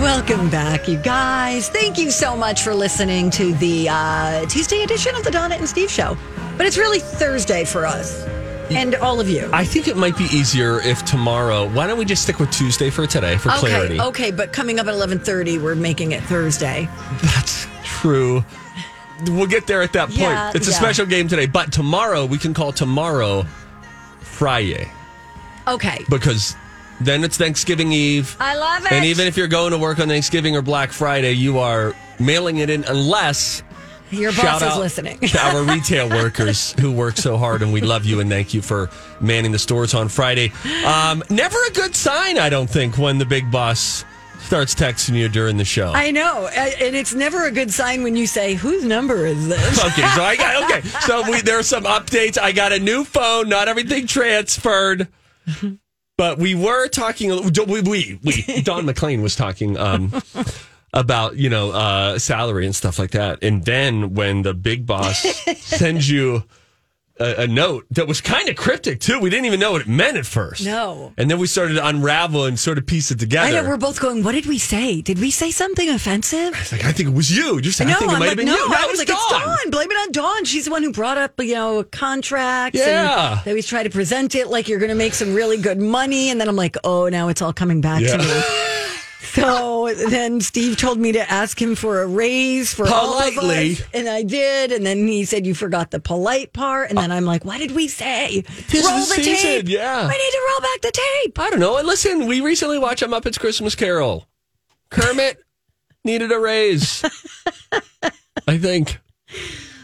Welcome back, you guys. Thank you so much for listening to the uh, Tuesday edition of the Donna and Steve Show. But it's really Thursday for us and all of you. I think it might be easier if tomorrow. Why don't we just stick with Tuesday for today for okay, clarity? okay, but coming up at eleven thirty, we're making it Thursday. That's true. We'll get there at that point. Yeah, it's a yeah. special game today, but tomorrow we can call tomorrow Friday Okay, because then it's Thanksgiving Eve. I love it. And even if you're going to work on Thanksgiving or Black Friday, you are mailing it in unless your boss shout is listening. to our retail workers who work so hard, and we love you and thank you for manning the stores on Friday. Um, never a good sign, I don't think, when the big boss starts texting you during the show. I know, and it's never a good sign when you say, "Whose number is this?" okay, so I got okay. So we, there are some updates. I got a new phone. Not everything transferred, but we were talking. We we, we Don McLean was talking um, about you know uh, salary and stuff like that. And then when the big boss sends you a, a note that was kind of cryptic too, we didn't even know what it meant at first. No. and then we started to unravel and sort of piece it together. I know we're both going. What did we say? Did we say something offensive? It's like I think it was you. Just I No, think it I'm might like, have been no, you. No, I it was like, Dawn. it's Dawn. Blame it on Dawn. She's the one who brought up, you know, contracts. Yeah. And they always try to present it like you're going to make some really good money. And then I'm like, oh, now it's all coming back Yeah. to me. So then Steve told me to ask him for a raise for all of Politely. us, and I did. And then he said you forgot the polite part, and then I'm like, "What did we say? Roll the the tape. yeah. we need to roll back the tape." I don't know. And listen, we recently watched a Muppets Christmas Carol. Kermit needed a raise. I think.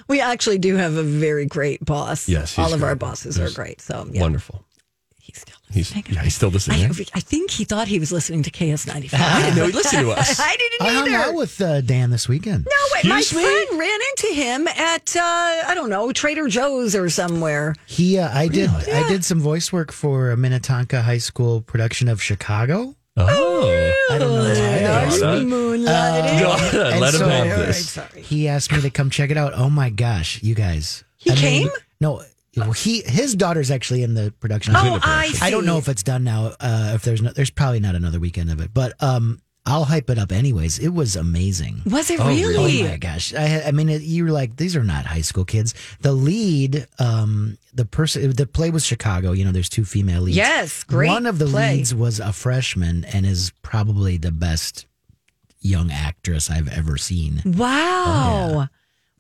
We actually do have a very great boss. Yes, all of our bosses are great. So yeah, Wonderful. He's still listening. yeah, he's still listening. I. I think he thought he was listening to KS95. I didn't know he listened to us. I didn't either. I hung out with uh, Dan this weekend. no, wait, my me? friend ran into him at uh, I don't know Trader Joe's or somewhere. He, uh, I did, I did some voice work for a Minnetonka High School production of Chicago. Oh, I don't know why. Yeah. though. Moonlighting. Let him so- have this. sorry. He asked me to come check it out. Oh my gosh, you guys! He came? no, he his daughter's actually in the production. Oh, I see. I don't know if it's done now. Uh, if there's no, there's probably not another weekend of it, but um, I'll hype it up anyways. It was amazing. Was it Oh, really? Oh my gosh! I, I mean, it, you were like, these are not high school kids. The lead, um, the person, the play was Chicago. You know, there's two female leads. Yes, great One of the play. leads was a freshman and is probably the best young actress I've ever seen. Wow.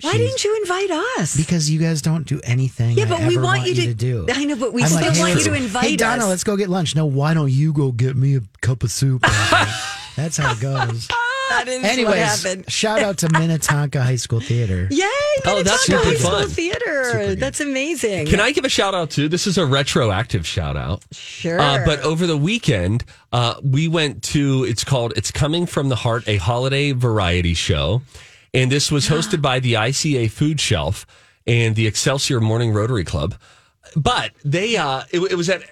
Why She's- didn't you invite us? Because you guys don't do anything. Yeah, I but we ever want you to- to do. I know, but we I'm still like, want you to invite us. Hey, Donna, us. let's go get lunch. No, why don't you go get me a cup of soup? That's how it goes. that is what Anyways, happened. shout out to Minnetonka High School Theater. Yay! Oh, that's Minnetonka super High School fun. Theater. That's amazing. Can I give a shout out too? This is a retroactive shout out. Sure. Uh, but over the weekend, uh, we went to, it's called It's Coming from the Heart, a holiday variety show. And this was hosted by the ICA Food Shelf and the Excelsior Morning Rotary Club. But they, uh, it, it was at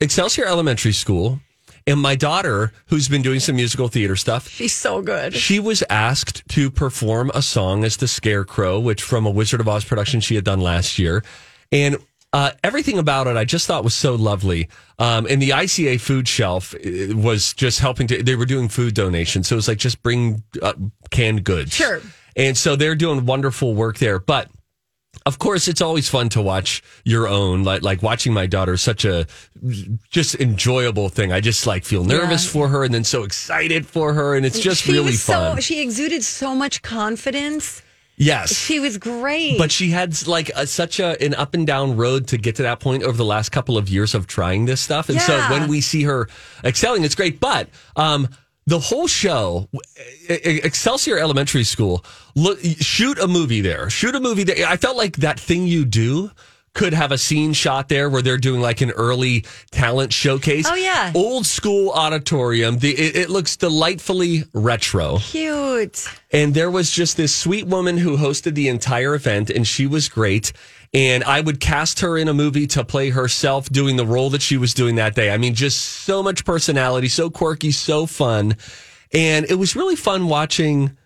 Excelsior Elementary School. And my daughter, who's been doing some musical theater stuff, She's so good. she was asked to perform a song as the Scarecrow, which from a Wizard of Oz production she had done last year. And uh, everything about it I just thought was so lovely. Um, and the ICA food shelf uh, was just helping to, they were doing food donations. So it was like just bring uh, canned goods. Sure. And so they're doing wonderful work there. But of course, it's always fun to watch your own. Like like watching my daughter is such a just enjoyable thing. I just like feel nervous Yeah. for her and then so excited for her, and it's just she really was fun. So, she exuded so much confidence. yes, She was great. but she had like a, such a an up and down road to get to that point over the last couple of years of trying this stuff, and so when we see her excelling, it's great. But um, the whole show, Excelsior Elementary School, look, shoot a movie there, shoot a movie there. I felt like that thing you do. Could have a scene shot there where they're doing like an early talent showcase. Oh, yeah. old school auditorium. The, it, it looks delightfully retro. Cute. And there was just this sweet woman who hosted the entire event, and she was great. And I would cast her in a movie to play herself doing the role that she was doing that day. I mean, just so much personality, so quirky, so fun. And it was really fun watching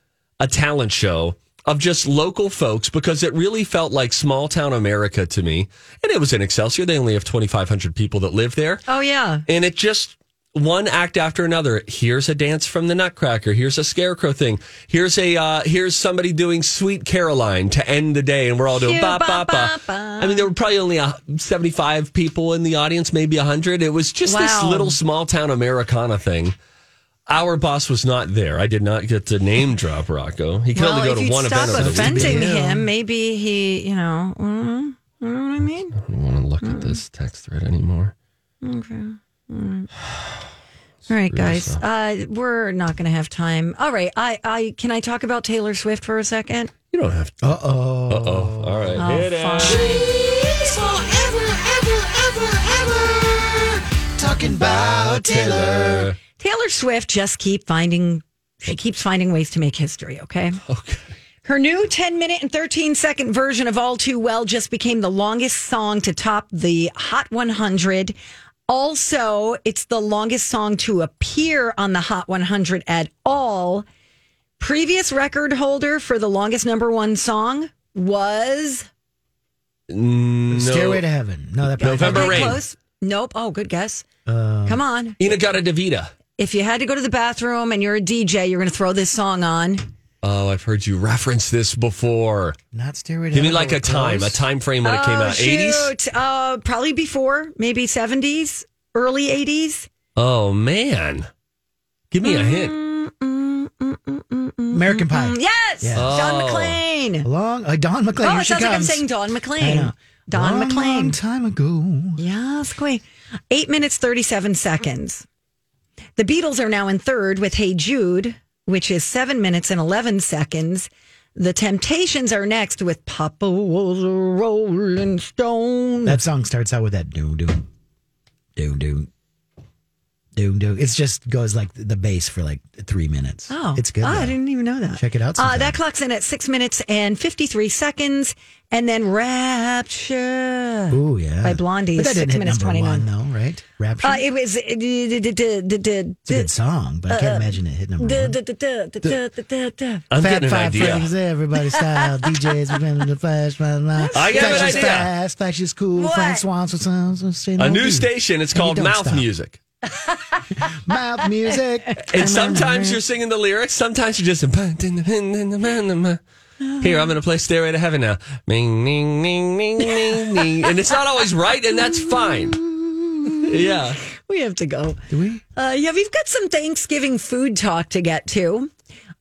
a talent show of just local folks because it really felt like small town America to me. And it was in Excelsior. They only have 2,500 people that live there. Oh, yeah. And it just one act after another. Here's a dance from the Nutcracker. Here's a scarecrow thing. Here's a uh, here's somebody doing Sweet Caroline to end the day, and we're all doing Cute, ba ba ba, ba. ba, ba. I mean, there were probably only uh, 75 people in the audience, maybe 100. It was just this little small town Americana thing. Our boss was not there. I did not get to name drop Rocco. He can well, only go if to one stop event. of the week. offending deal. him, maybe he, you know, mm, you know what I mean? I don't want to look at this text thread anymore. Okay. All right, guys. Uh, we're not going to have time. All right. I, I can I talk about Taylor Swift for a second? You don't have to. Uh oh. Uh oh. All right. Oh, Hit it. fine. Talking about Taylor. Taylor Swift just keep finding she keeps finding ways to make history, okay? Okay. Her new 10 minute and 13 second version of All Too Well just became the longest song to top the Hot 100. Also, it's the longest song to appear on the Hot 100 at all. Previous record holder for the longest number one song was No. Stairway to Heaven. No, that probably November Rain. close. Nope. Oh, good guess. Uh, Come on. In-A-Gadda-Da-Vida. If you had to go to the bathroom and you're a DJ, you're going to throw this song on. Oh, I've heard you reference this before. Not Stairway to Give me like a time, a time frame when it came Oh, out. 80s? Uh, probably before, maybe 70s, early 80s. Oh, man. Give me a hint. Mm, mm, mm, American Pie. Yes, Yeah. Don Oh. McLean. Long, uh, Don McLean. Oh, here it she sounds like I'm saying Don I McLean. know. Don long, McLean. Long time ago. Yes, queen. Eight minutes, 37 seconds. The Beatles are now in third with Hey Jude, which is seven minutes and 11 seconds. The Temptations are next with Papa was a Rolling Stone. That song starts out with that doom doom, doom doom, doom doom. It just goes like the bass for like three minutes. Oh, it's good. Oh, I didn't even know that. Check it out Uh, sometime. that clocks in at six minutes and 53 seconds. And then Rapture. Ooh, yeah. By Blondie, But that six didn't hit minutes, number 29. one, though, right? Rapture. Uh, it was. It, it, it, it, it, it's a good song, but I can't imagine it hit number one. I'm Fat getting an five idea. frames, everybody style. DJs, we been in the flash, blah, blah. I got an Flash is idea. fast, flash is cool. What? Frank Swanson sounds. A new station. It's called Mouth. Music. Mouth music. And sometimes you're singing the lyrics. Sometimes you're just. Here, I'm going to play Stairway to Heaven now. Ning, ning, ning, ning, ning, ning. And it's not always right, and that's fine. Yeah. We have to go. Do we? Uh, yeah, we've got some Thanksgiving food talk to get to.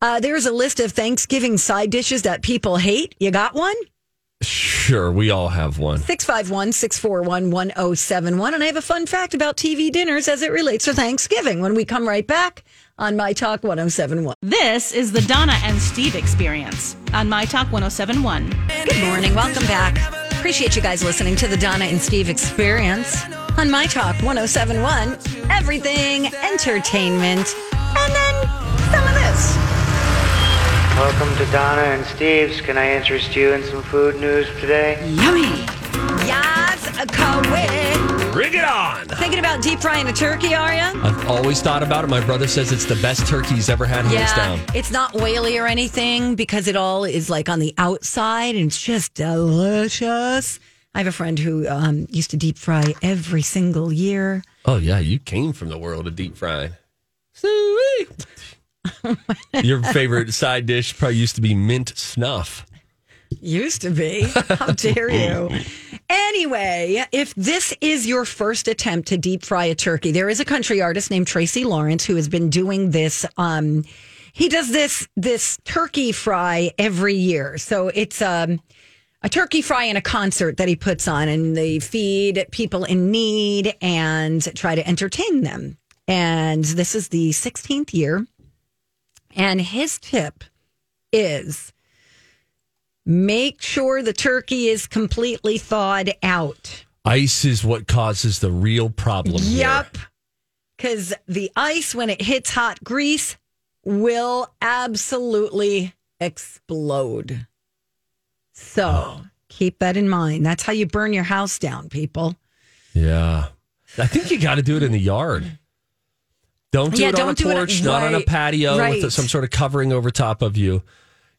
Uh, there's a list of Thanksgiving side dishes that people hate. You got one? Sure, we all have one. 651 641 1071. And I have a fun fact about TV dinners as it relates to Thanksgiving when we come right back on My Talk 1071. This is the Donna and Steve experience on My Talk 1071. Good morning. Welcome back. Appreciate you guys listening to the Donna and Steve experience on My Talk 1071. Everything entertainment. And then some of this. Welcome to Donna and Steve's. Can I interest you in some food news today? Yummy. Yes, a Koweït. Bring it on. Thinking about deep frying a turkey, are you? I've always thought about it. My brother says it's the best turkey he's ever had, hands down. it's not oily or anything because it all is like on the outside and it's just delicious. I have a friend who um, used to deep fry every single year. Oh yeah, you came from the world of deep frying. Sweet. Your favorite side dish probably used to be mint snuff. Used to be. How dare you? Anyway, if this is your first attempt to deep fry a turkey, there is a country artist named Tracy Lawrence who has been doing this. Um, he does this this turkey fry every year. So it's um, a turkey fry in a concert that he puts on, and they feed people in need and try to entertain them. And this is the 16th year. And his tip is make sure the turkey is completely thawed out. Ice is what causes the real problem. Yep. Because the ice, when it hits hot grease, will absolutely explode. So oh. keep that in mind. That's how you burn your house down, people. Yeah. I think you got to do it in the yard. Don't do Yeah, it on don't a do it- porch, not on a patio right. with some sort of covering over top of you.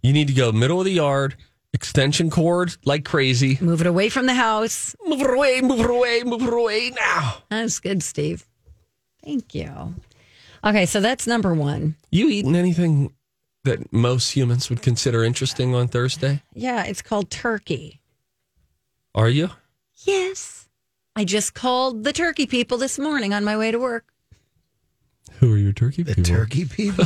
You need to go middle of the yard, extension cord like crazy. Move it away from the house. Move it away, move it away, move it away now. That's good, Steve. Thank you. Okay, so that's number one. You eaten anything that most humans would consider interesting on Thursday? Yeah, it's called turkey. Are you? Yes. I just called the turkey people this morning on my way to work. Who are your turkey The people? turkey people.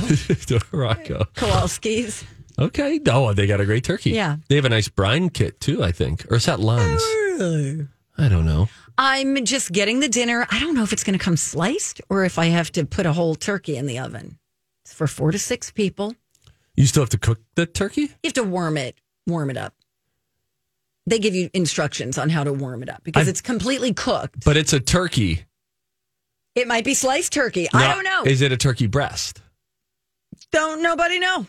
Rocco. Kowalski's. Okay. Oh, they got a great turkey. Yeah. They have a nice brine kit too, I think. Or is that Lunds? Oh, I don't know. I'm just getting the dinner. I don't know if it's going to come sliced or if I have to put a whole turkey in the oven. It's for four to six people. You still have to cook the turkey? You have to warm it, warm it up. They give you instructions on how to warm it up because I've- it's completely cooked. But it's a turkey. It might be sliced turkey. I don't know. Is it a turkey breast? don't nobody know.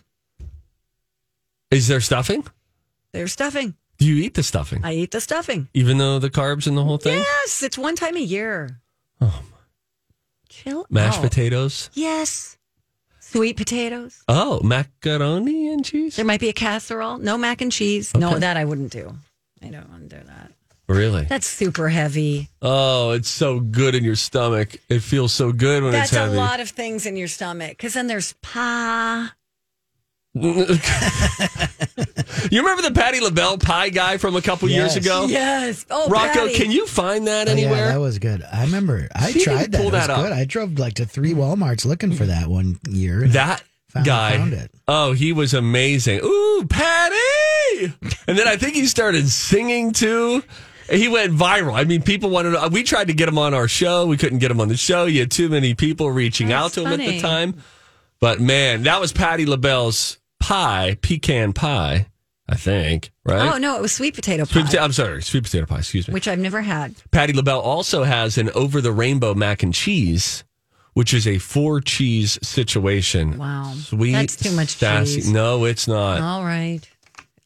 Is there stuffing? There's stuffing. Do you eat the stuffing? I eat the stuffing. Even though the carbs and the whole thing? Yes, it's one time a year. Oh, chill. Mashed out. potatoes? Yes. Sweet potatoes. Oh, macaroni and cheese? There might be a casserole. No mac and cheese. No, that I wouldn't do. I don't want to do that. Really? That's super heavy. Oh, it's so good in your stomach. It feels so good when That's it's heavy. That's a lot of things in your stomach. Because then there's pie. you remember the Patti LaBelle pie guy from a couple years ago? Yes. Oh, Rocco, Patty. can you find that Oh, anywhere? Yeah, that was good. I remember. I See if you tried that. pull It that up. good. I drove like to three WalMarts looking for that one year. that Found- guy. found it. Oh, he was amazing. Ooh, Patty! And then I think he started singing too. He went viral. I mean, people wanted. To, we tried to get him on our show. We couldn't get him on the show. You had too many people reaching out That's to him at the time. But man, that was Patti LaBelle's pie, pecan pie. I think right. Oh, no, it was sweet potato Sweet pie, pota- I'm sorry, sweet potato pie. Excuse me. which I've never had. Patti LaBelle also has an over the rainbow mac and cheese, which is a four cheese situation. Wow. Sweet. That's too much sassy- cheese. No, it's not. All right.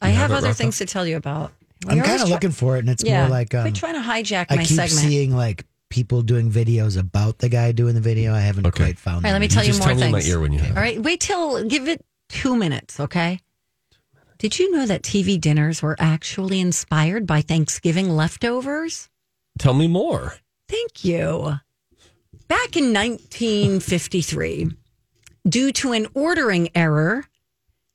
I You have other Rocco? things to tell you about. I'm kind of try- looking for it, and it's yeah. more like um, Quit trying to hijack I my keep segment. seeing like people doing videos about the guy doing the video. I haven't Okay. quite found. All right, let me tell you just more tell me in things. my ear when you have All wait till give it two minutes, okay? Did you know that TV dinners were actually inspired by Thanksgiving leftovers? Tell me more. Thank you. Back in 1953, due to an ordering error,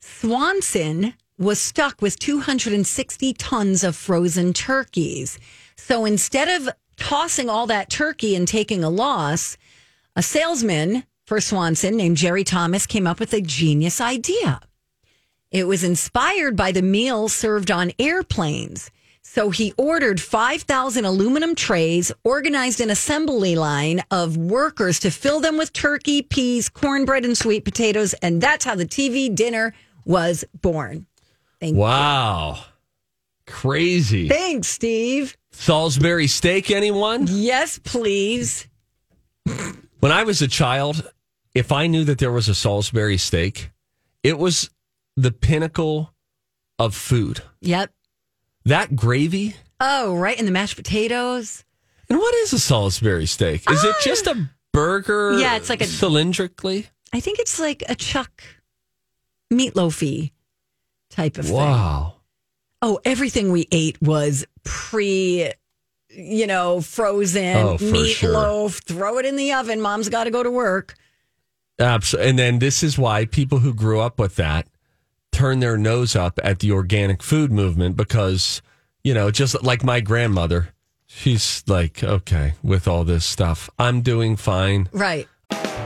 Swanson was stuck with 260 tons of frozen turkeys. So instead of tossing all that turkey and taking a loss, a salesman for Swanson named Jerry Thomas came up with a genius idea. It was inspired by the meals served on airplanes. So he ordered 5,000 aluminum trays, organized an assembly line of workers to fill them with turkey, peas, cornbread, and sweet potatoes. And that's how the TV dinner was born. Thank Wow. Crazy. Thanks, Steve. Salisbury steak, anyone? Yes, please. When I was a child, if I knew that there was a Salisbury steak, it was the pinnacle of food. Yep. That gravy. Oh, right. And the mashed potatoes. And what is a Salisbury steak? Is it ah. just a burger? Yeah, it's like a- cylindrically. I think it's like a chuck meatloafy type of thing. Wow. Oh, everything we ate was pre, you know, frozen Oh, meatloaf. Throw it in the oven. Mom's got to go to work. Absolutely. And then this is why people who grew up with that turn their nose up at the organic food movement because, you know, just like my grandmother, she's like, okay, with all this stuff, I'm doing fine. Right.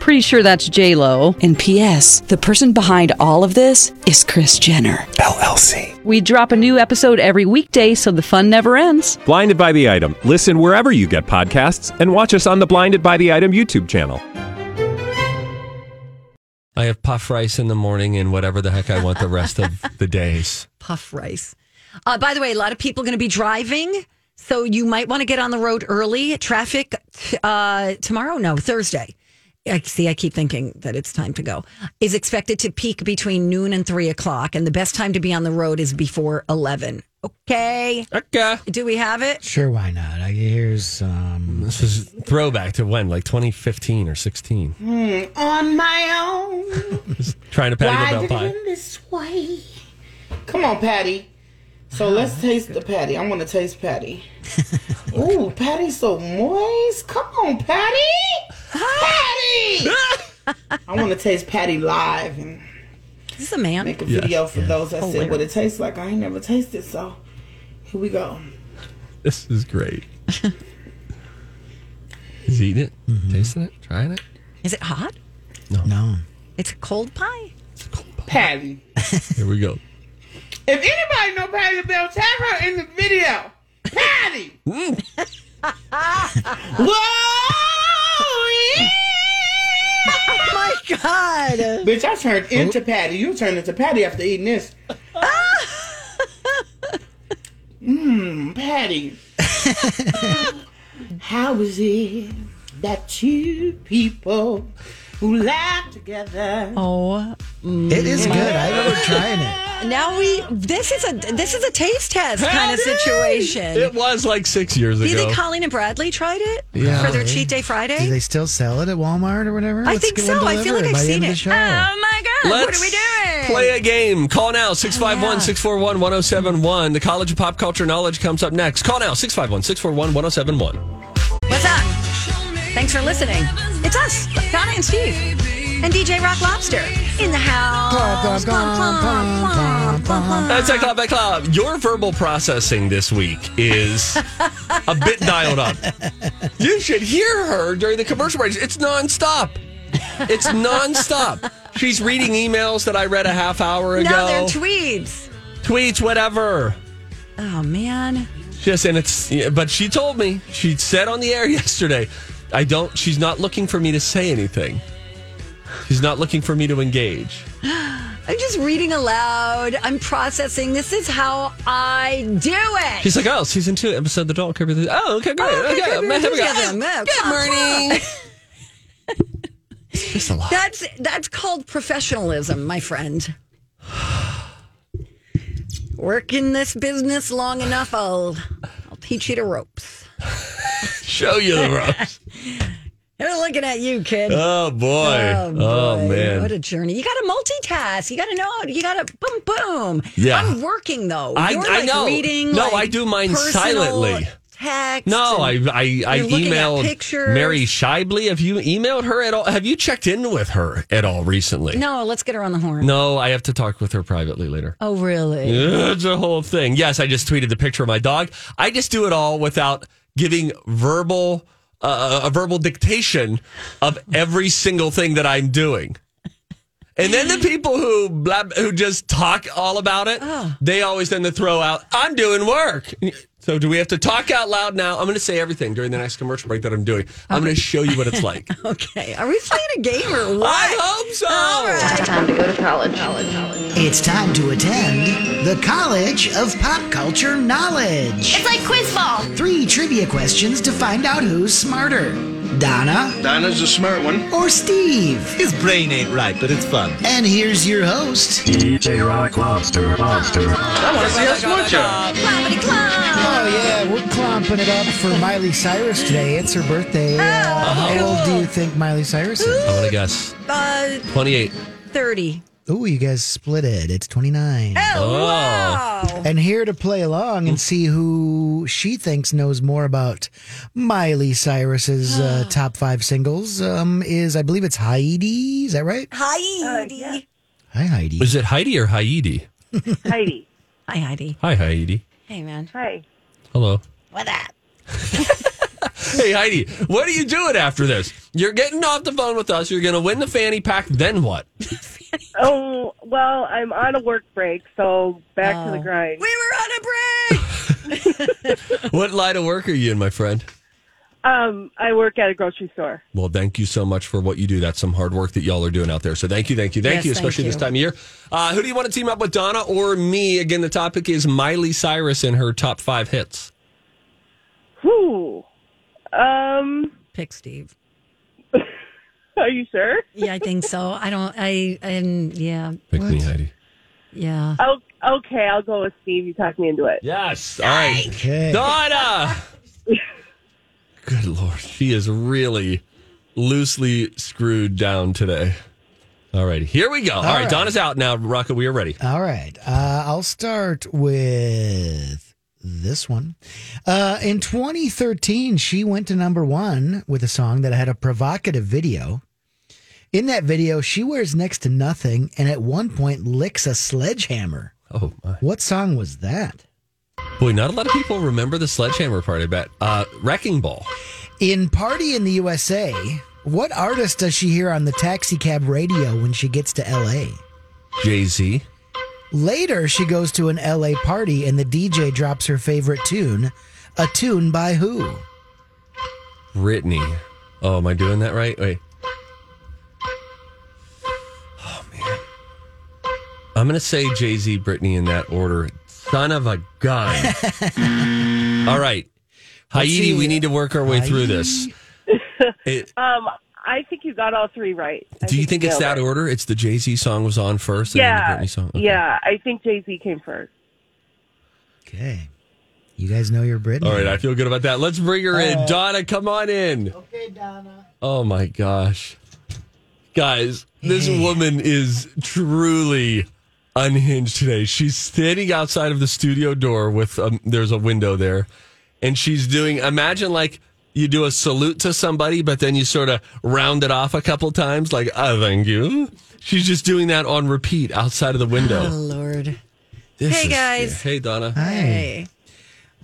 Pretty sure that's J Lo. And P.S. The person behind all of this is Kris Jenner LLC. We drop a new episode every weekday, so the fun never ends. Blinded by the item. Listen wherever you get podcasts, and watch us on the Blinded by the Item YouTube channel. I have puff rice in the morning and whatever the heck I want the rest of the days. Puff rice. Uh, by the way, a lot of people going to be driving. So you might want to get on the road early. Traffic uh, tomorrow, no, Thursday. I see. I keep thinking that it's time to go. Is expected to peak between noon and three o'clock, and the best time to be on the road is before eleven. Okay. Okay. Do we have it? Sure, why not? I, here's um. This is throwback to when, like 2015 or 16. on my own. Trying to Patti LaBelle Gliding pie. this way. Come on, Patty. So let's taste the patty. I want to taste patty. Ooh, patty's so moist. Come on, Patty. Patty. I want to taste patty live and Is this a man? make a Yeah. video for those that oh, said what it tastes like. I ain't never tasted, so here we go. This is great. He's eating it, mm-hmm. tasting it, trying it. Is it hot? No. No. It's a cold pie. Patty. Here we go. If anybody know Patti LaBelle, tag her in the video. Patty. Whoa! yeah. Oh my god! Bitch, I turned into Patty. You turned into Patty after eating this. Mmm, Patty. How is it that two people who laugh together? Oh, It is mm. good. I remember trying it. now we. This is a this is a taste test kind of situation. It was like six years Do you ago. think Colleen and Bradley tried it Yeah. for their cheat day Friday? Do they still sell it at Walmart or whatever? I Let's think so. I feel like I've seen it. Oh my god! what Let's are we doing? Play a game. Call now 651 641 1071. The College of Pop Culture Knowledge comes up next. Call now 651 641 1071. What's up? Thanks for listening. It's us, Donna and Steve, and DJ Rock Lobster in the house. That's that Club by Club. Your verbal processing this week is a bit dialed up. You should hear her during the commercial breaks. It's nonstop. It's nonstop. She's reading emails that I read a half hour ago. No, they're tweets. Tweets, whatever. Oh man. Just and it's yeah, but she told me she said on the air yesterday i don't she's not looking for me to say anything she's not looking for me to engage I'm just reading aloud. I'm processing. This is how I do it. she's like oh season two episode the doll cover oh okay great Oh, okay, okay, good, okay, here we go. good, morning It's just a lot That's that's called professionalism, my friend. Work in this business long enough, I'll I'll teach you the ropes. show you the ropes They're looking at you, kid. oh boy oh, oh boy. man what a journey! You got to multitask. You got to know. You got to boom, boom. Yeah. I'm working though. I- You're I like know. reading. No, like, I do mine silently. Text. no, I I, I you're looking at emailed. Mary Shibley. Have you emailed her at all? Have you checked in with her at all recently? No, let's get her on the horn. No, I have to talk with her privately later. Oh, really? Yeah, It's a whole thing. Yes, I just tweeted the picture of my dog. I just do it all without giving verbal uh, a verbal dictation of every single thing that I'm doing. And then the people who blab, who just talk all about it, ah. they always tend to throw out, "I'm doing work." So do we have to talk out loud now? I'm going to say everything during the next commercial break that I'm doing. I'm going to show you what it's like. Okay. Are we playing a game or what? I hope so. It's time to go to college. College, college. It's time to attend the College of Pop Culture Knowledge. It's like quiz ball. Three trivia questions to find out who's smarter Donna Donna's a smart one. or Steve. His brain ain't right, but it's fun. And here's your host, DJ Rock Lobster. Lobster. I want to see how smart you are. Oh yeah, we're clomping it up for Miley Cyrus today. It's her birthday. Uh, how old do you think Miley Cyrus is? I want to guess Uh, 28. 30. Ooh, you guys split it. It's 29. Oh, wow. And here to play along and see who she thinks knows more about Miley Cyrus's uh, top five singles um, is, I believe it's Heidi. Is that right? Heidi. Hi, Heidi. Is it Heidi or Heidi? Heidi. Hi, Heidi. Hi, Heidi. Hey, man. Hi. Hello. What up? Hey, Heidi, what are you doing after this? You're getting off the phone with us. You're going to win the fanny pack. Then what? Oh, well, I'm on a work break, so back to the Oh. grind. We were on a break. What line of work are you in, my friend? Um, I work at a grocery store. Well, thank you so much for what you do. That's some hard work that y'all are doing out there. So thank you, thank you, thank Yes, you, thank especially this time of year. Uh, who do you want to team up with, Donna or me? Again, the topic is Miley Cyrus and her top five hits. Whew. Um, Pick Steve. are you sure? Yeah, I think so. I don't, I, and yeah, Pick me, Heidi. yeah. Oh, okay, I'll go with Steve. You talked me into it. Yes. All right. Okay. Donna! Good Lord. She is really loosely screwed down today. All right. Here we go. All right. right. Donna's out now. Rocco, we are ready. All right. Uh, I'll start with this one. Uh, in 2013, she went to number one with a song that had a provocative video. In that video, she wears next to nothing and at one point licks a sledgehammer. Oh, my. What song was that? Boy, not a lot of people remember the sledgehammer part, I bet. Uh, Wrecking Ball. In Party in the USA, what artist does she hear on the taxi cab radio when she gets to LA? Jay Z. Later, she goes to an LA party and the DJ drops her favorite tune. A tune by who? Britney. Oh, am I doing that right? Wait. I'm going to say Jay Z, Britney in that order. Son of a gun. All right. Let's Heidi, see. we need to work our way through this. It- Um, I think you got all three right. I do you think it's that it. order? It's the Jay Z song was on first and Yeah, then the Britney song? Okay. yeah. I think Jay Z came first. Okay. You guys know your Britney. All right, I feel good about that. Let's bring her in. Donna, come on in. Okay, Donna. Oh my gosh. Guys, this woman is truly unhinged today. She's standing outside of the studio door with um, there's a window there and she's doing imagine like you do a salute to somebody but then you sort of round it off a couple times like oh thank you. She's just doing that on repeat outside of the window. Oh, window. Lord. This Hey, is- guys. Hey Donna. Hey.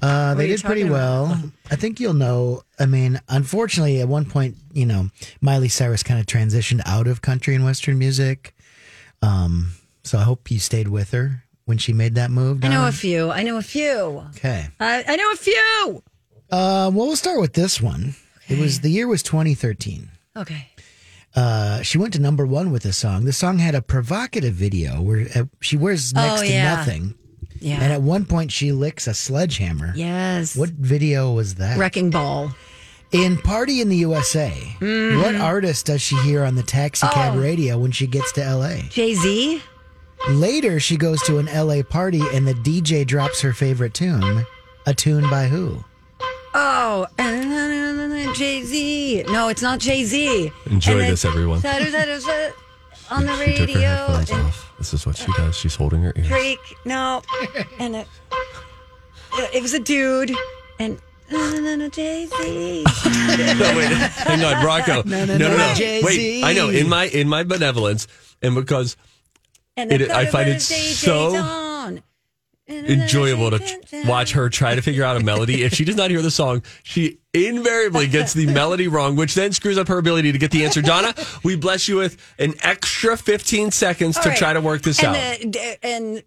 Uh, they did pretty talking well. I think you'll know. I mean, unfortunately, at one point, you know, Miley Cyrus kind of transitioned out of country and Western music. Um, so I hope you stayed with her when she made that move. I know a few. I know a few. Okay. I, I know a few. Uh, well, we'll start with this one. It was the year was 2013. Okay. Uh, she went to number one with this song. The song had a provocative video where uh, she wears next Oh, to nothing. Yeah. And at one point, she licks a sledgehammer. Yes. What video was that? Wrecking Ball. In Party in the USA, Mhm. what artist does she hear on the taxi cab Oh. radio when she gets to LA? Jay Z. Later, she goes to an LA party and the DJ drops her favorite tune. A tune by who? Oh, Jay Z. No, it's not Jay Z. Enjoy this, everyone. On the radio. She took her headphones and off. This is what she does. She's holding her ears. Freak. No. And it, it was a dude. And Jay Z. no, wait, hang on, Rocco. No, No, no, no, no. no. Jay-Z. Wait, I know. In my in my benevolence, and because And It- I find it so- on. enjoyable to watch her try to figure out a melody. If she does not hear the song, she invariably gets the melody wrong, which then screws up her ability to get the answer. Donna, we bless you with an extra 15 seconds All to right. try to work this and out. The, and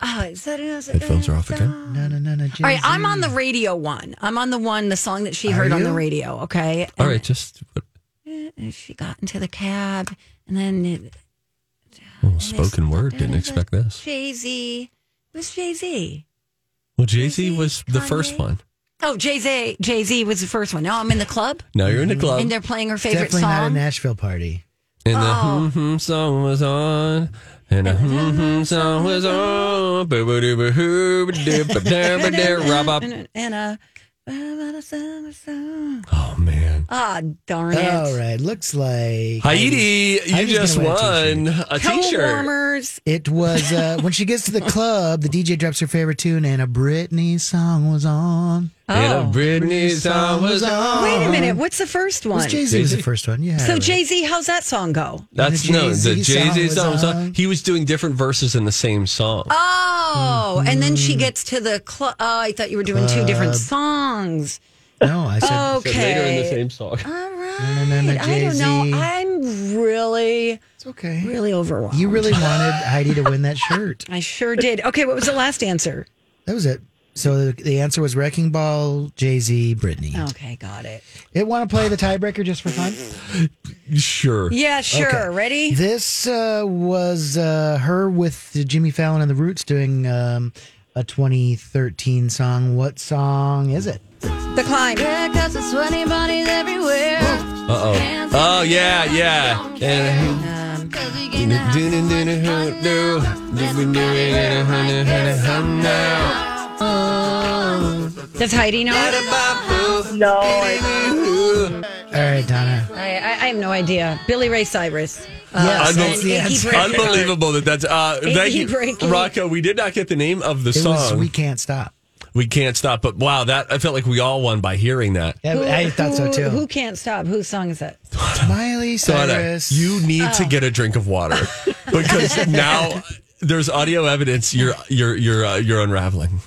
ah, is that is it? Headphones are off again. No, no, no, no. All right, I'm on the radio one. I'm on the one, the song that she heard on the radio. Okay. All right, just And she got into the cab, and then it, oh, spoken word. Didn't expect this. Jay Z. It was Jay Z. Well, Jay Z was the first one. Oh, Jay Z. Jay Z was the first one. Now I'm in the club, Now you're in the club. and they're playing her favorite Definitely not a song. Nashville party. And the Oh. hmm hmm song was on. And the hmm song was on. Boo boo doo boo hoo ba doo ba da ba da rub up. and, and uh, Oh man. ah, darn it. All right, looks like Heidi, you Heidi's just gonna win won a t-shirt. warmers. It was uh, when she gets to the club, the DJ drops her favorite tune, and a Britney song was on. And Oh. a Britney song was on. Wait a minute. What's the first one? Jay Z was the first one. Yeah. So Jay Z, how's that song go? That's And the no, the Jay-Z Jay Z song song. was song. on. He was doing different verses in the same song. Oh, and then Mm-hmm. she gets to the club. Oh, I thought you were doing two different songs. No, I said Okay. So later in the same song. All right. no, no, no, I don't know. Jay-Z. I'm really, it's okay. really overwhelmed. You really wanted Heidi to win that shirt. I sure did. Okay, what was the last answer? That was it. So the, the answer was Wrecking Ball, Jay Z, Britney. Okay, got it. It want to play the tiebreaker just for fun? Sure. Yeah, sure. Okay. Ready? This uh, was uh, her with Jimmy Fallon and the Roots doing um, a 2013 song. What song is it? The climb. Uh oh. Oh yeah, yeah. And Does Heidi know it? No, All right, Donna. I, I, I have no idea. Billy Ray Cyrus. Yes, and that's the Achy answer. Breaky Heart. Unbelievable that that's uh thank Achy you breaky. Rocco. We did not get the name of the It song. was We Can't Stop. we can't stop. But wow, that I felt like we all won by hearing that. Yeah, I thought so Who- too. Who can't stop? Whose song is that? Miley Donna, Cyrus. you need Oh. to get a drink of water because now there's audio evidence you're you're you're uh, you're unraveling.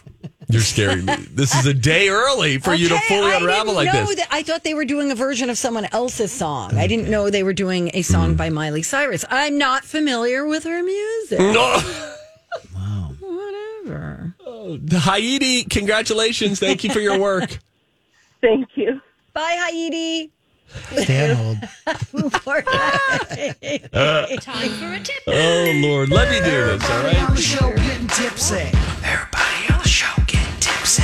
You're scaring me. This is a day early for you to Okay, fully I unravel didn't like know this. That, I thought they were doing a version of someone else's song. I didn't know they were doing a song Mm. by Miley Cyrus. I'm not familiar with her music. No. Whatever. Heidi, congratulations. Thank you for your work. thank you. Bye, Heidi. Stay on hold. Poor Time for a tip. Oh Lord, let me do this. All right. on the show getting tipsy. Tipsy.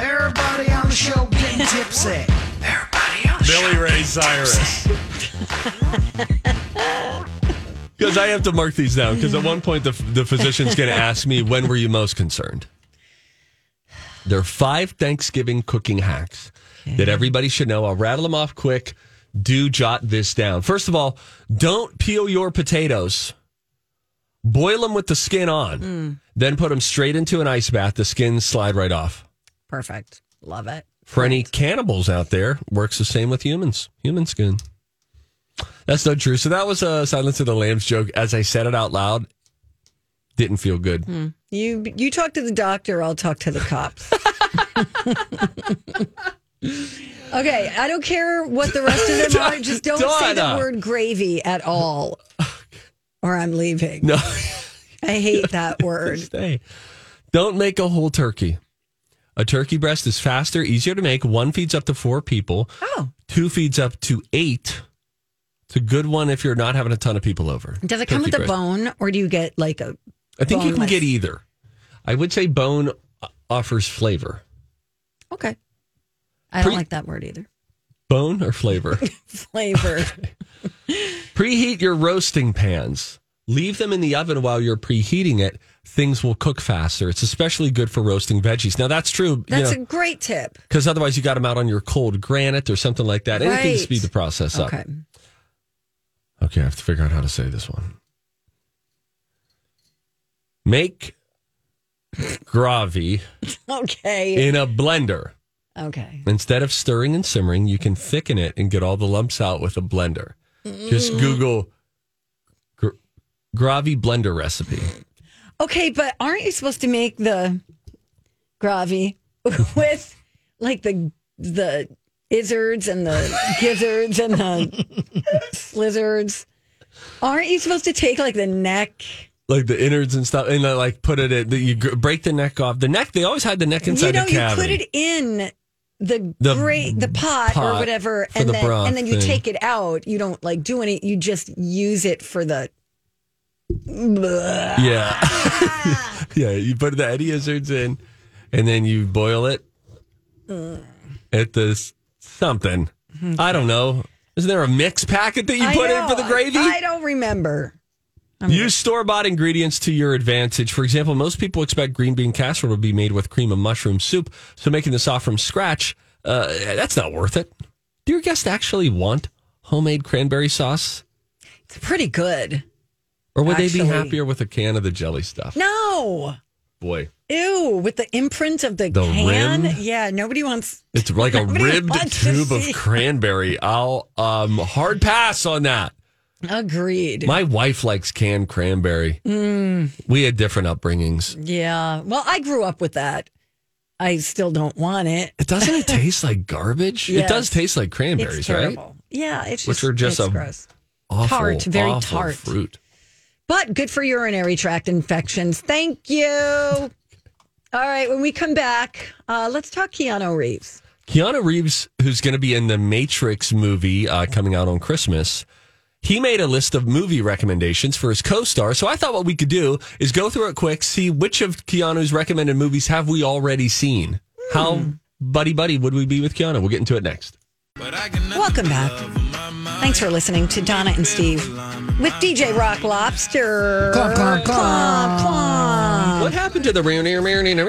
Everybody on the show getting tipsy. Everybody on the Billy Ray Cyrus. Because I have to mark these down. Because at one point the the physician's going to ask me when were you most concerned. There are five Thanksgiving cooking hacks that everybody should know. I'll rattle them off quick. Do jot this down. First of all, don't peel your potatoes. Boil them with the skin on. Mm. Then put them straight into an ice bath. The skins slide right off. Perfect. Love it. For any cannibals out there, works the same with humans. Human skin. That's not true. So that was a Silence of the Lambs joke. As I said it out loud, didn't feel good. Hmm. You you talk to the doctor. I'll talk to the cops. okay, I don't care what the rest of them are. Just don't say the word gravy at all, or I'm leaving. No, I hate that word. stay. Don't make a whole turkey. A turkey breast is faster, easier to make. One feeds up to four people. Oh, Two feeds up to eight. It's a good one if you're not having a ton of people over. does it come with Turkey a bone, or do you get like a? I think you can boneless? get either. I would say bone offers flavor. Okay, I don't Pre- like that word either. Bone or flavor? Flavor. Preheat your roasting pans. Leave them in the oven while you're preheating it. Things will cook faster. It's especially good for roasting veggies. Now that's true, That's you know, a great tip. because otherwise you got them out on your cold granite or something like that. Anything to Right. speed the process up. Okay. Okay, I have to figure out how to say this one. Make gravy Okay. in a blender. Okay. Instead of stirring and simmering, you can thicken it and get all the lumps out with a blender. Just Mm. Google gr- gravy blender recipe. Okay, but aren't you supposed to make the Gravi with like the the izzards and the gizzards and the slizzards. Aren't you supposed to take like the neck? like the innards and stuff, and like put it in. You break the neck off. The neck. They always had the neck inside you know, the you cavity. put it in the, The great the pot, or whatever, and the then and then you thing. take it out. You don't like do any. You just use it for the. Yeah. yeah. You put the Eddie Izzards in and then you boil it mm. at this something. I don't know. Isn't there a mix packet that you I put in for the gravy? I, I don't remember. Use store bought ingredients to your advantage. For example, most people expect green bean casserole to be made with cream and mushroom soup. So making the sauce from scratch, uh, that's not worth it. Do your guests actually want homemade cranberry sauce? It's pretty good. Or would they be happier with a can of the jelly stuff? No. Boy, Ew, with the imprint of the, The can. rim? Yeah, nobody wants. it's like a ribbed tube of cranberry. I'll um hard pass on that. Agreed. My wife likes canned cranberry. Mm, We had different upbringings. yeah. Well, I grew up with that. I still don't want it. It doesn't it taste like garbage? It does taste like cranberries, right? Yeah, it's Which just, are just a gross. Awful, Tart, very awful tart. fruit. But good for urinary tract infections. Thank you. All right, when we come back, uh, let's talk Keanu Reeves. Keanu Reeves, who's going to be in the Matrix movie uh, coming out on Christmas, he made a list of movie recommendations for his co-star. So I thought what we could do is go through it quick, see which of Keanu's recommended movies have we already seen. How buddy buddy would we be with Keanu? We'll get into it next. Welcome back. Thanks for listening to Donna and Steve with DJ Rock Lobster. Clomp, clomp, clomp. Clomp, clomp. What happened to the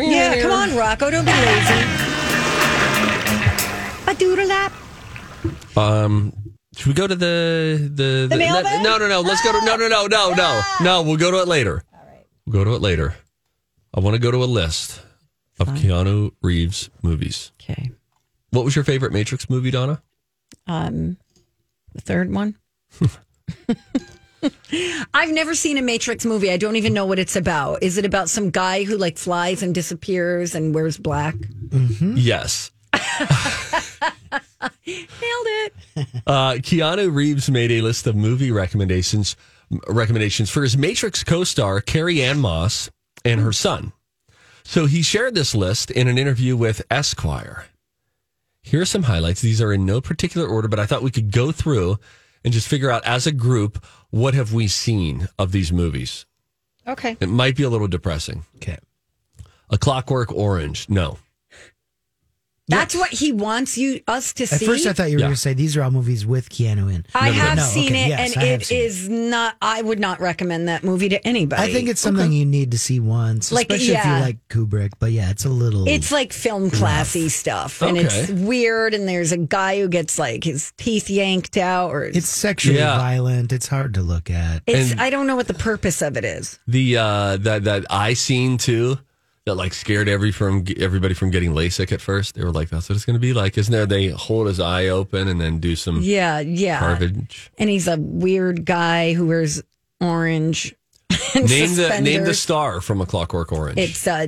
Yeah, come on, Rocco. Don't be lazy. Ba-doodle-lap. Um, should we go to the the, The mail no, no no no let's go to no no no no no no we'll go to it later. All right, we'll go to it later. I want to go to a list of Keanu Reeves movies. Okay. What was your favorite Matrix movie, Donna? Um, the third one. I've never seen a Matrix movie. I don't even know what it's about. Is it about some guy who like flies and disappears and wears black? Yes. Nailed it. Uh, Keanu Reeves made a list of movie recommendations recommendations for his Matrix co-star Carrie Ann Moss and her son. So he shared this list in an interview with Esquire. Here are some highlights. These are in no particular order, but I thought we could go through and just figure out as a group what have we seen of these movies. Okay. It might be a little depressing. Okay. A Clockwork Orange. No. That's what he wants you us to see. At first, I thought you were Yeah. going to say these are all movies with Keanu in. I No, no, have no. seen Okay, it, yes, and it is it not. I would not recommend that movie to anybody. I think it's something you need to see once, Like, especially if you like Kubrick. But yeah, it's a little. It's like film classy stuff, and it's weird. And there's a guy who gets like his teeth yanked out, or it's sexually Yeah. violent. It's hard to look at. It's. And- I don't know what the purpose of it is. The uh that that eye scene too that like scared every from everybody from getting LASIK at first. They were like, "That's what it's going to be like." Isn't there? They hold his eye open and then do some Yeah, yeah. carvage. And he's a weird guy who wears orange. and Name the name the star from A Clockwork Orange. It's uh,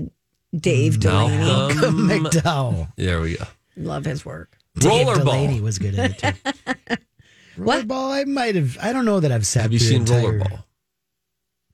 Dave Delaney. Malcolm McDowell. There we go. Love his work. Dave Rollerball. Delaney was good in it too. Rollerball, I might have. I don't know that I've sat. Have you seen entire- Rollerball?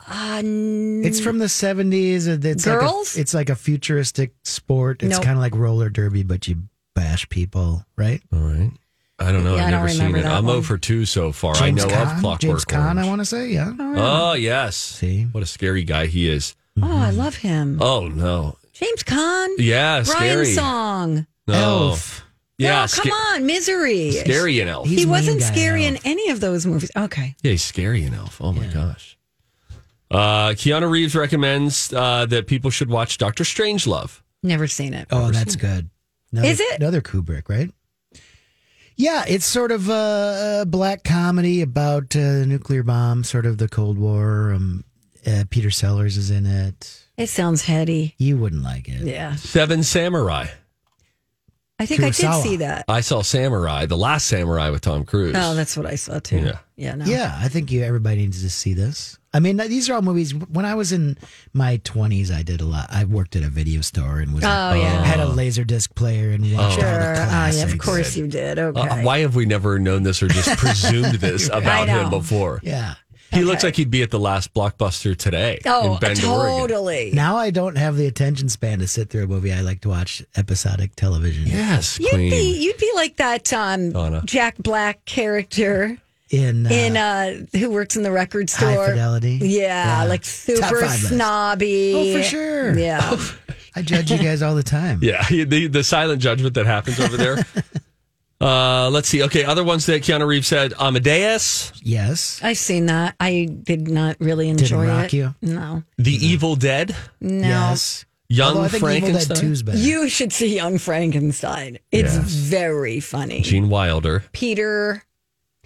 Uh, It's from the seventies. It's Girls? Like a, it's like a futuristic sport. It's Nope. kind of like roller derby, but you bash people, right? All right. I don't know. Yeah, I I've never seen it. I'm one. 0 for 2 so far. I James know Caan? of Clockwork James Caan, Orange. I want to say, yeah. Oh, yes. See? What a scary guy he is. Oh, I love him. Oh, no. James Caan. Yeah, Ryan scary. song. No. Elf. Yeah, no, come sca- on, Misery. Scary in Elf. He's he wasn't guy scary Elf. in any of those movies. Okay. Yeah, he's scary in Elf. Oh, my gosh. Uh, Keanu Reeves recommends uh, that people should watch Doctor Strangelove. Never seen it. Oh, that's good. Another, Is it? another Kubrick? Right? Yeah, it's sort of a, a black comedy about uh, the nuclear bomb, sort of the Cold War. Um, uh, Peter Sellers is in it. It sounds heady. You wouldn't like it. Yeah. Seven Samurai. I think I did see that. I saw Samurai, the last Samurai with Tom Cruise. Oh, that's what I saw too. Yeah. Yeah. No. Yeah, I think you everybody needs to see this. I mean, these are all movies. When I was in my 20s, I did a lot. I worked at a video store and was Oh, yeah. had a laser disc player and watched all Sure. the Oh, yeah, of course you did. Okay. Uh, why have we never known this or just presumed this about him before? Yeah. He looks like he'd be at the last blockbuster today Oh, in Bend, Oregon. totally. Now I don't have the attention span to sit through a movie. I like to watch episodic television. Yes, You'd Queen. be you'd be like that um, Donna. Jack Black character In, uh, in uh, who works in the record store. High store. Fidelity? Yeah, Yeah. like super five list. snobby. Oh, for sure. Yeah. I judge you guys all the time. Yeah, the, the silent judgment that happens over there. uh, let's see. Okay, other ones that Keanu Reeves said Amadeus, Yes. I've seen that. I did not really enjoy rock it. you? No. The Evil Dead, No. Yes. Young Although I think Evil Dead Frankenstein, 2 is better. You should see Young Frankenstein. It's Yes. very funny. Gene Wilder, Peter.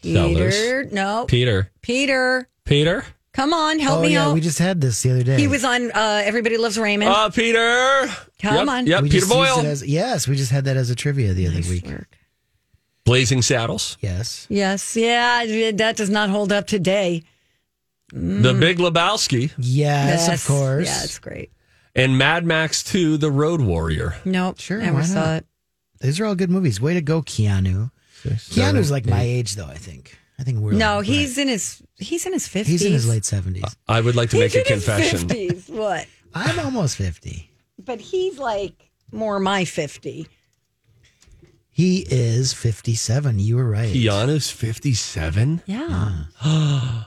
Sellers. Peter. No. Peter, Peter. Peter, Come on, help oh, me yeah. out. We just had this the other day. he was on uh, Everybody Loves Raymond. uh, Peter. Come Yep, on. Yep, we Peter Boyle, as- yes, we just had that as a trivia the other week. Blazing Saddles, Yes. Yes, yeah, that does not hold up today. The Big Lebowski, Yes, of course. Yeah, it's great. and Mad Max 2, The Road Warrior. Nope, Sure, never why saw not? it. These are all good movies. Way to go, Keanu. Keanu's like my age, though. I think. I think we're No, like- he's in his he's in his fifties. he's in his late seventies. I would like to make a confession. Fifties, what? I'm almost fifty. But he's like more my fifty. He is fifty-seven. You were right. Keanu's 57? Yeah,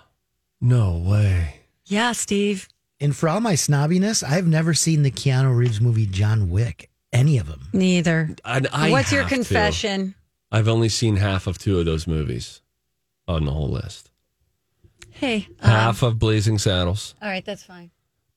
No way. yeah, Steve. And for all my snobbiness, I've never seen the Keanu Reeves movie John Wick. Any of them. Neither. And I What's your have to. confession? I've only seen half of two of those movies on the whole list. Hey, um, Half of Blazing Saddles. all right, that's fine.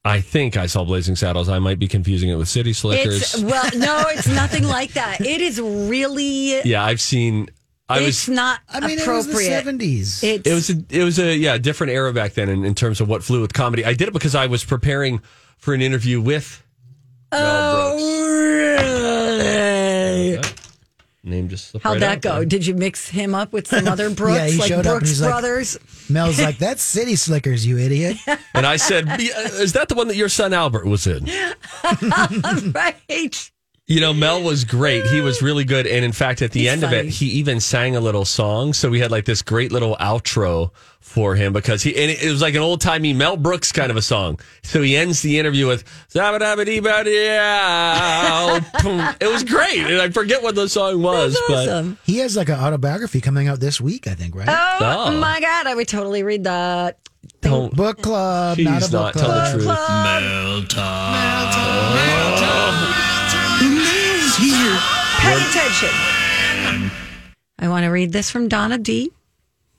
I think I saw Blazing Saddles. I might be confusing it with City Slickers. It's well, no, it's nothing like that. It is really. yeah, I've seen. I it's was. not I mean, it was the seventies. It's, It was a. It was a yeah different era back then in, in terms of what flew with comedy. I did it because I was preparing for an interview with. Mel Brooks. oh, really? Name just slipped How'd right that out go? there. Did you mix him up with some other Brooks, Yeah, he like showed up and Brooks he's like- Brothers? Mel's like, that's City Slickers, you idiot. And I said, uh, "Is that the one that your son Albert was in?" right. You know, Mel was great. He was really good. And in fact, at the He's end of it, he even sang a little song. So we had like this great little outro for him because he, and it was like an old timey Mel Brooks kind of a song. So he ends the interview with, "Zabba-dabba-dee-ba-dee-ow." it was great. And I forget what the song was, That's but. He has like an autobiography coming out this week, I think, right? Oh, Oh. my God, I would totally read that. don't, Book club, Please not a book not tell the truth. Pay attention. I want to read this from Donna D.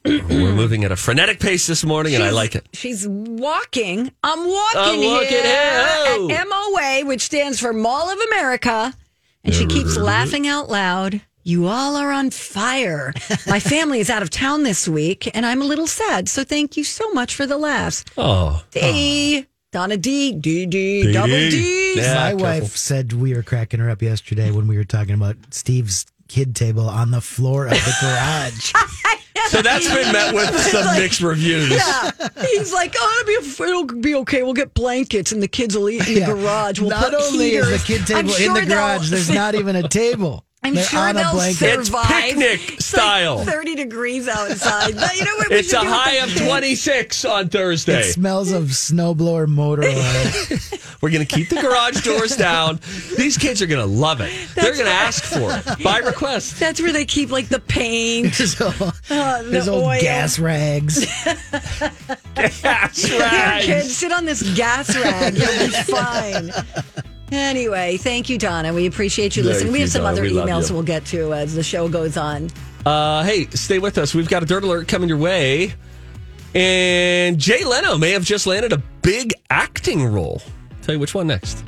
We're moving at a frenetic pace this morning and I like it. She's walking. I'm walking I'm walking here here. at MOA, which stands for Mall of America. And she keeps laughing out loud. You all are on fire. My family is out of town this week, and I'm a little sad. So thank you so much for the laughs. Oh, D. Donna D. D. D. D. Double D. Yeah, My careful. wife said we were cracking her up yesterday when we were talking about Steve's kid table on the floor of the garage. so that's been met with some like- mixed reviews. Yeah, he's like, oh, it'll be, it'll be okay. We'll get blankets, and the kids will eat in the Yeah. garage. We'll not put only heaters. is the kid I'm table in sure the garage, there's not even a table. I'm They're sure on they'll blanket. It's survive. picnic It's like style. 30 degrees outside. But you know what? it's a high of 26 on Thursday. It smells of snowblower motor oil. We're going to keep the garage doors down. These kids are going to love it. They're going to ask for it by request. That's where they keep like the paint, There's all- uh, the there's old oil. gas rags. That's Here, right. kids, sit on this gas rag. You'll be fine. Anyway, thank you, Donna. We appreciate you Thank listening. We you, have some Donna. other We emails we'll get to as the show goes on. Uh, hey, stay with us. We've got a dirt alert coming your way. And Jay Leno may have just landed a big acting role. Tell you which one next.